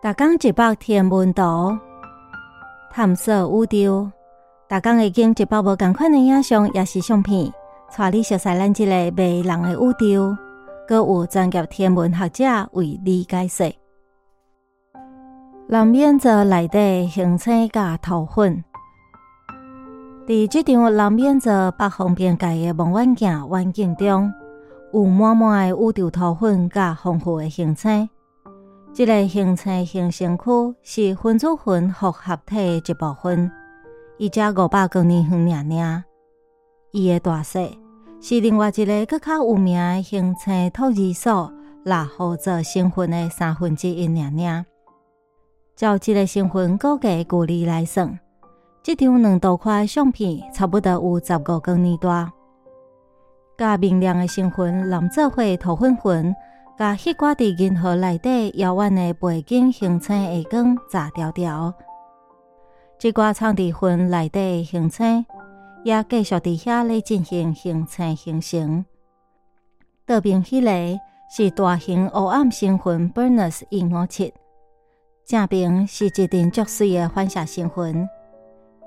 大江一百天文图，探索宇宙。大江已经一百无共款的影像，也是相片，带你熟悉咱即个迷人的宇宙。搁有专业天文学者为你解说。南面座内底星星甲头粉，伫即张南面座北方边界的望远镜环境中，有满满的宇宙头粉甲丰富的星星。即个星星形成区是分子云复合体的一部分，伊只五百光年远尔尔。伊的大小是另外一个更较有名的星星托儿所拉合作成分的三分之一尔尔。照即个星云估计距离来算，即张两度块相片差不多有十五光年大。甲明亮的成分连做伙头粉云。甲迄寡伫银河内底遥远的背景星星下光炸掉掉，即寡藏伫云内底星星也继续伫遐咧进行星星形成。倒边迄个是大型黑暗星云 Burners 一五七，正边是一阵足水的反射星云，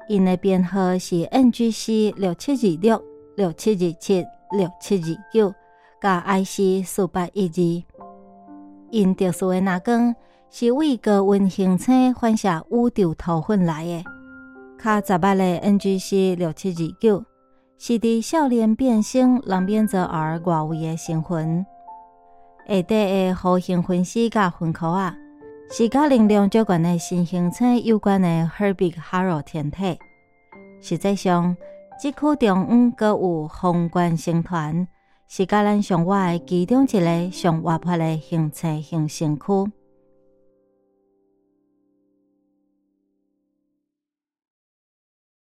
因的编号是 NGC 六七二六六七二七六七二九。甲 IC 四八一二，因特殊的那光是为高温星星反射宇宙头粉来的。较十八的 NGC 六七二九是伫少年变星南边座 R 外围的星云。下底的弧形分析甲分科啊，是甲能量有关的新星星有关的 Herbig Haro 天体。实际上，即区中央阁有宏观星团。是甲咱上外其中一个上活泼的形成形成区。